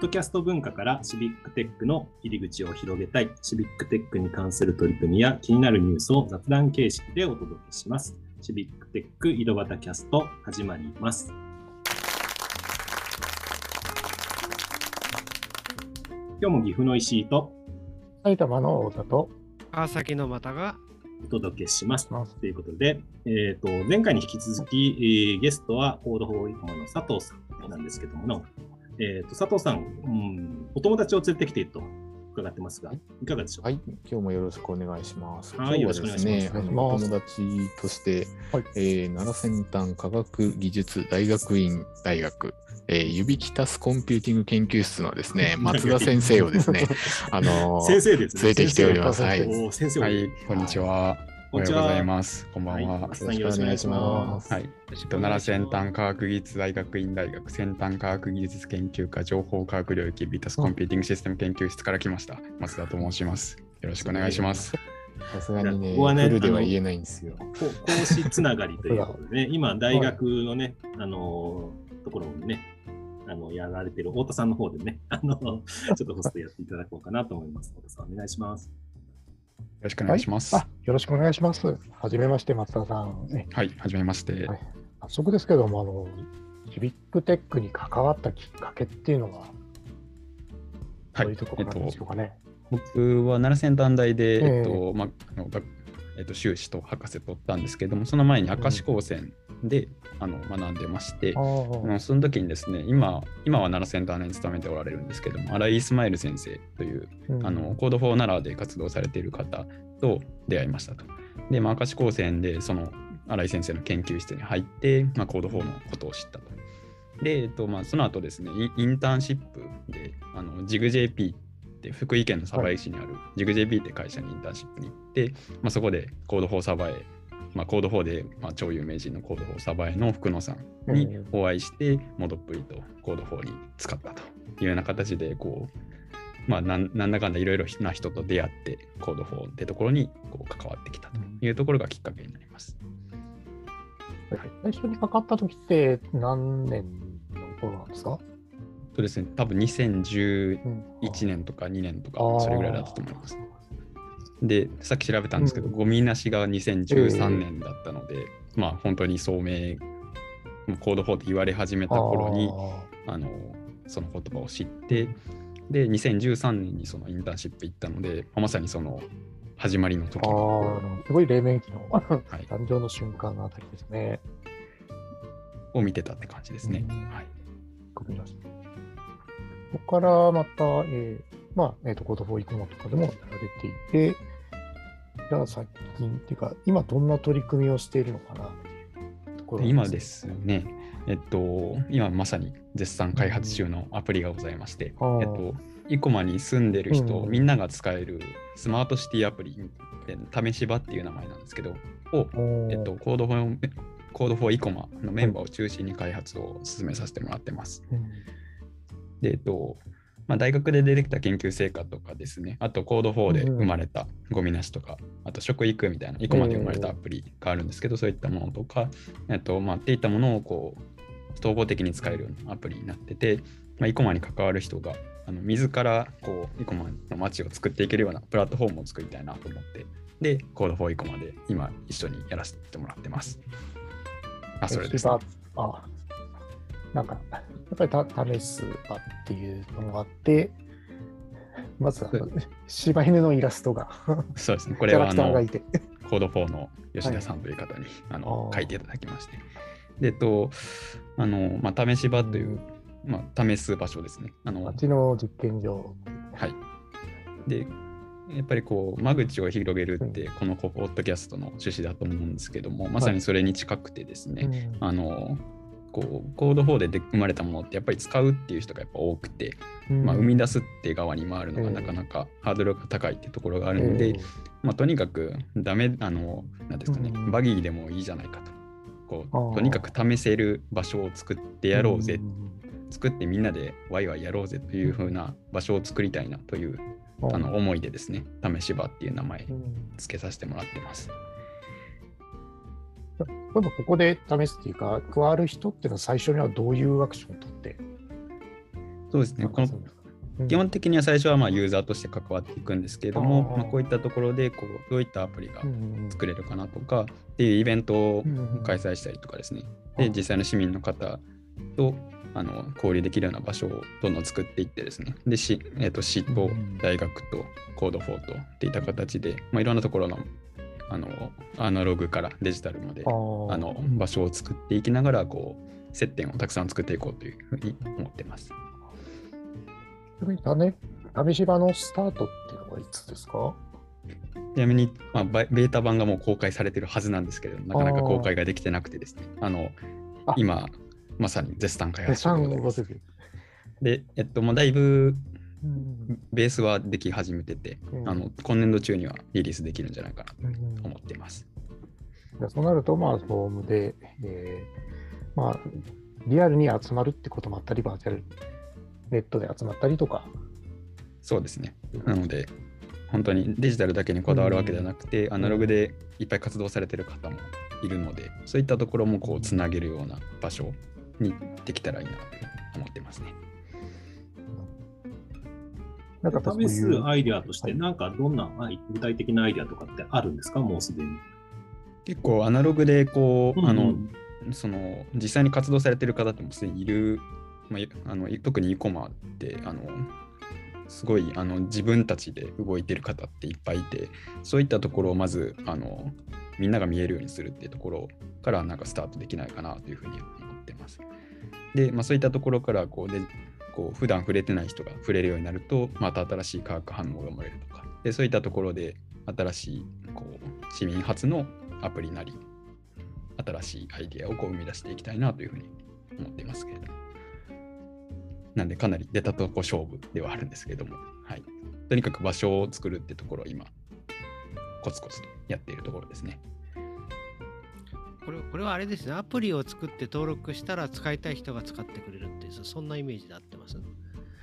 ッドキャスト文化からシビックテックの入り口を広げたい、シビックテックに関する取り組みや気になるニュースを雑談形式でお届けします。シビックテック井戸端キャスト始まります。今日も岐阜の石井と埼玉の太田と川崎の又がお届けします。ということで、えー、と前回に引き続き、えーゲストは Code for Ikoma の佐藤さんなんですけども、えー、と佐藤さん、うん、お友達を連れてきていると伺ってますが、いかがでしょう？か、はい、今日もよろしくお願いします。はい今日はですね、よろしくお友達として、はいえー奈良先端科学技術大学院大学、えー、ユビキタスコンピューティング研究室のですね、松田先生をですね、あのー先生ですね。連れてきております。はい。はい、こんにちは。おはようございます。こんばんは。松田さんよろしくお願いします。はい、えっと奈良先端科学技術大学院大学先端科学技術研究科情報科学領域ユビキタスコンピューティングシステム研究室から来ました。松田と申します。よろしくお願いします。さすがにね、ここはねフルでは言えないんですよ。こ講師つながりということでね、今、大学のね、あのーところにね、あのやられてる太田さんの方でね、あのちょっとホストやっていただこうかなと思います。太田さん、お願いします。よろしくお願いします。あよろしくお願いします。はじめまして、松田さん。えはい、はじめまして。はい早速ですけども、あのシビックテックに関わったきっかけっていうのは、はいどういうところなんでしょうかね。僕は奈良先端大で、えええっとまああの学えっと、修士と博士取ったんですけども、その前に明石高専で、あの学んでまして、ああのその時にですね、今今は奈良先端大に勤めておられるんですけども、新井イスマイル先生というああの Code for 奈良で活動されている方と出会いましたと。で、まあ、明石高専でその新井先生の研究室に入って、まあ、 Code for のことを知ったと。で、えっとまあ、その後ですね、インインターンシップで、あのジグ JP って福井県の鯖江市にあるジグ JP って会社にインターンシップに行って、まあ、そこで Code for 鯖江、まあ、 Code for で、まあ、超有名人の Code for 鯖江の福野さんにお会いして、もうどっぷりと Code for に浸かったというような形で、こう、まあ、なんなんだかんだいろいろな人と出会って、 Code for ってところにこう関わってきたというところがきっかけになります。最初に関わった時って何年の頃なんですか？そうですね、多分2011うん年とか2年とかそれぐらいだったと思います。で、さっき調べたんですけど、ゴミなしが2013年だったので、まあ本当に聡明、コードフォーって言われ始めた頃に、あのその言葉を知ってで2013年にそのインターンシップ行ったのでまさにその始まりの時。あすごい黎明期のはい。誕生の瞬間のあたりですね。を見てたって感じですね。うん。はい。ここからまた、えーまあ、えっ、と、コードフォーイコマとかでもやられていて、じゃあ最近っていうか、今どんな取り組みをしているのかなっていうところで今ですね、えっと、今まさに絶賛開発中のアプリがございまして、あー。えっと、生駒に住んでる人、うんみんなが使えるスマートシティアプリで、試し場っていう名前なんですけど、を、えっと、 Code for Code for Ikoma のメンバーを中心に開発を進めさせてもらってます。うん。で、えっと、まあ、大学で出てきた研究成果とかですね、あと Code for で生まれたゴミなしとか、あと食育みたいな、イコマで生まれたアプリがあるんですけど、そういったものとか、えっと、まあ、っていったものをこう、統合的に使えるようなアプリになってて、まあ、イコマに関わる人が、あの自らこう、イコマの街を作っていけるようなプラットフォームを作りたいなと思って、で、コード4イコマで今一緒にやらせてもらってます。あ、それです、ね。あ、なんか、やっぱりた試す場っていうのがあって、まずあの、柴犬のイラストが、そうですね。これはあのクターがいて。コード4の吉田さんという方に、あのあー書いていただきまして。で、と、あの、まあ、試し場という、まあ、試す場所ですね。あの、街の実験場。はい。で、やっぱりこう、間口を広げるって、このポッドキャストの趣旨だと思うんですけども、まさにそれに近くてですね、うんあの、こうコード4でで生まれたものってやっぱり使うっていう人がやっぱ多くて、まあ、生み出すって側に回るのがうん。なかなかハードルが高いっていうところがあるので、まあ、とにかくダメ、あの、なんですかね、うん。バギーでもいいじゃないかと。こうとにかく試せる場所を作ってやろうぜ、ん。作ってみんなでワイワイやろうぜという風な場所を作りたいなというあの思いでですね、試し場っていう名前うん。付けさせてもらってます。例えばここで試すっていうか、加わる人っていうのは最初にはどういうアクションを取って？そうですね。この基本的には最初はまあユーザーとして関わっていくんですけれども、まあ、こういったところでこうどういったアプリが作れるかなとかっていうイベントを開催したりとかですね、あで実際の市民の方とあの交流できるような場所をどんどん作っていってですね。でし、えー、と市とうん大学と Code for とっていった形で、まあ、いろんなところのあのアナログからデジタルまであの場所を作っていきながらこう接点をたくさん作っていこうというふうに思ってます。ちなみに種試し場のスタートっていうのはいつですか？ちなみに、まあ、ベータ版がもう公開されてるはずなんですけれども、なかなか公開ができてなくてですね、あのあ。今、まさに絶賛開発中3でで、えっと、もうだいぶうんベースはでき始めてて、うんあの今年度中にはリリースできるんじゃないかなうんと思っています。じゃあそうなると、まあ、フォームで、えーまあ、リアルに集まるってこともあったり、バーチャルネットで集まったりとか。そうですね。なので、本当にデジタルだけにこだわるわけではなくて、アナログでいっぱい活動されてる方もいるので、そういったところもこうつなげるような場所にできたらいいなと思ってますね。なんか試すアイデアとして、はいなんかどんなアイ具体的なアイデアとかってあるんですか、もうすでに。結構アナログでこう、うんうんあのその実際に活動されてる方ってもうすでにいる、まあい、あの特に e コマってあのすごいあの自分たちで動いてる方っていっぱいいてそういったところをまずあのみんなが見えるようにするっていうところからなんかスタートできないかなというふうに思ってます。で、まあ、そういったところからこうでこう普段触れてない人が触れるようになるとまた新しい化学反応が生まれるとか。でそういったところで新しいこう市民発のアプリなり新しいアイデアをこう生み出していきたいなというふうに思っていますけれども。なんでかなり出たとこ勝負ではあるんですけれども、はい、とにかく場所を作るってところを今コツコツとやっているところですね。これこれはあれですね、アプリを作って登録したら使いたい人が使ってくれるっていう、そそんなイメージで合ってます？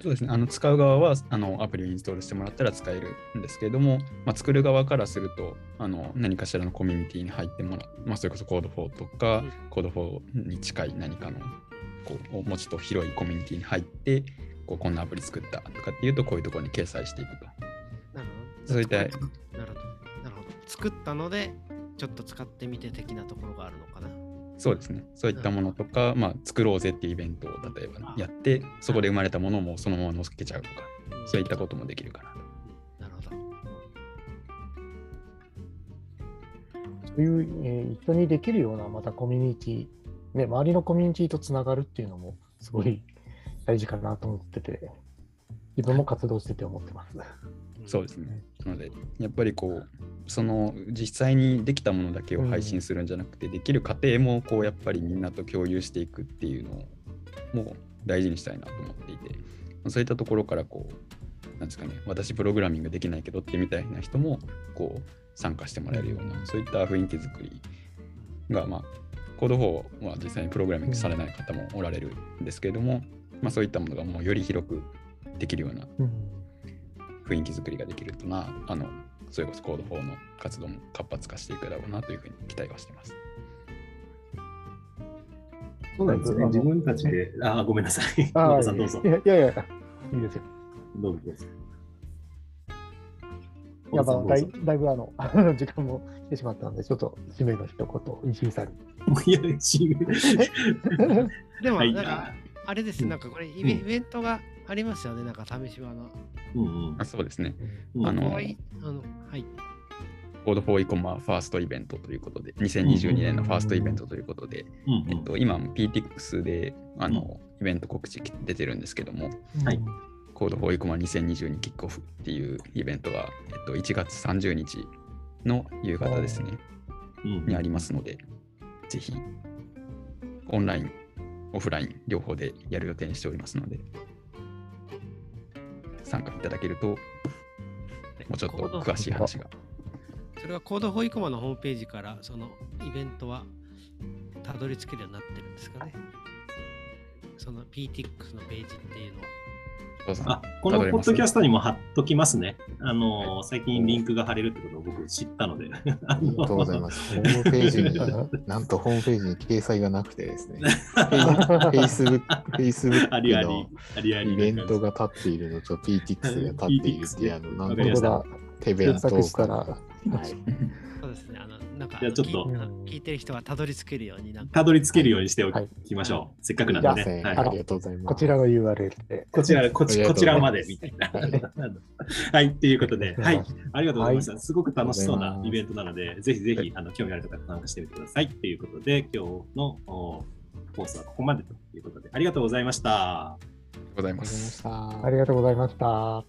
そうですね。あの使う側はあのアプリをインストールしてもらったら使えるんですけれども、まあ、作る側からするとあの何かしらのコミュニティに入ってもらう、まあ、それこそコード4とか、うんコード4に近い何かのこうもうちょっと広いコミュニティに入ってこうこんなアプリ作ったとかっていうとこういうところに掲載していくと。なるほど。そういったなるほど。なるほど。作ったので、ちょっと使ってみて的なところがあるのかな。そうですね。そういったものとか、まあ、作ろうぜっていうイベントを例えばやって、そこで生まれたものもそのまま載っけちゃうとか、そういったこともできるかなと。なるほど。そういう、えー一緒にできるようなまたコミュニティ、ね、周りのコミュニティとつながるっていうのもすごい大事かなと思ってて、自分も活動してて思ってます。そうですね。なので、やっぱりこう、その実際にできたものだけを配信するんじゃなくて、できる過程もこうやっぱりみんなと共有していくっていうのをもう大事にしたいなと思っていて、そういったところからこう、なんですかね、私プログラミングできないけどってみたいな人もこう参加してもらえるような、そういった雰囲気作りが、まあ、コード4は実際にプログラミングされない方もおられるんですけれども、まあ、そういったものがもうより広くできるようなうん雰囲気作りができるとな、あの、それこそコード4の活動も活発化していくだろうなというふうに期待はしてます。そうなんですよね。自分たちで、あ、ごめんなさい。あさんどうぞい。やいやいや、いいですよ。どうぞや、まあ、だいだいぶあの 時間も来てしまったので、ちょっと締めの一言、石井さんに。いや、し でも、はいなんか、あれです、うんなんかこれイベントがありますよね、なんか試し場の。うんうん。あそうですね。うん。あのはいあのはい。コード4イコマファーストイベントということで、2022年のファーストイベントということで、うんえっと、今も PTX であの、イベント告知出てるんですけども、はい。コード4イコマ2022キックオフっていうイベントが、えっと、1月30日の夕方ですね、うん。にありますので、ぜひ、オンライン、オフライン、両方でやる予定にしておりますので、参加いただけると、もうちょっと詳しい話が。それはコードフォイコマのホームページから、そのイベントはたどり着けるようになってるんですかね。その PTX のページっていうのは。あ、このポッドキャストにも貼っときますね。あの、最近リンクが貼れるってことを僕知ったので。あ ありがとうございます。ホームページに、なんとホームページに掲載がなくてですね、Facebook、の。イベントが立っているのと PTX が立っているっていう、あの、なんとわか手弁当検索したら、はい。なんか、じゃあちょっと聞いてる人がたどり着けるようになんか。たどり着けるようにしておはいきましょう。せっかくなんでね。はいありがとうございます。こちらの URL で。こちら、こちこちらまでみたいな。はいはい、うことで、はい、ありがとうございました。はすごく楽しそうなイベントなので、ぜひぜひあの興味ある方は参加してみてください。っていうことで、今日のおコースはここまでということで、ありがとうございました。ありがとうございま。した。ありがとうございました。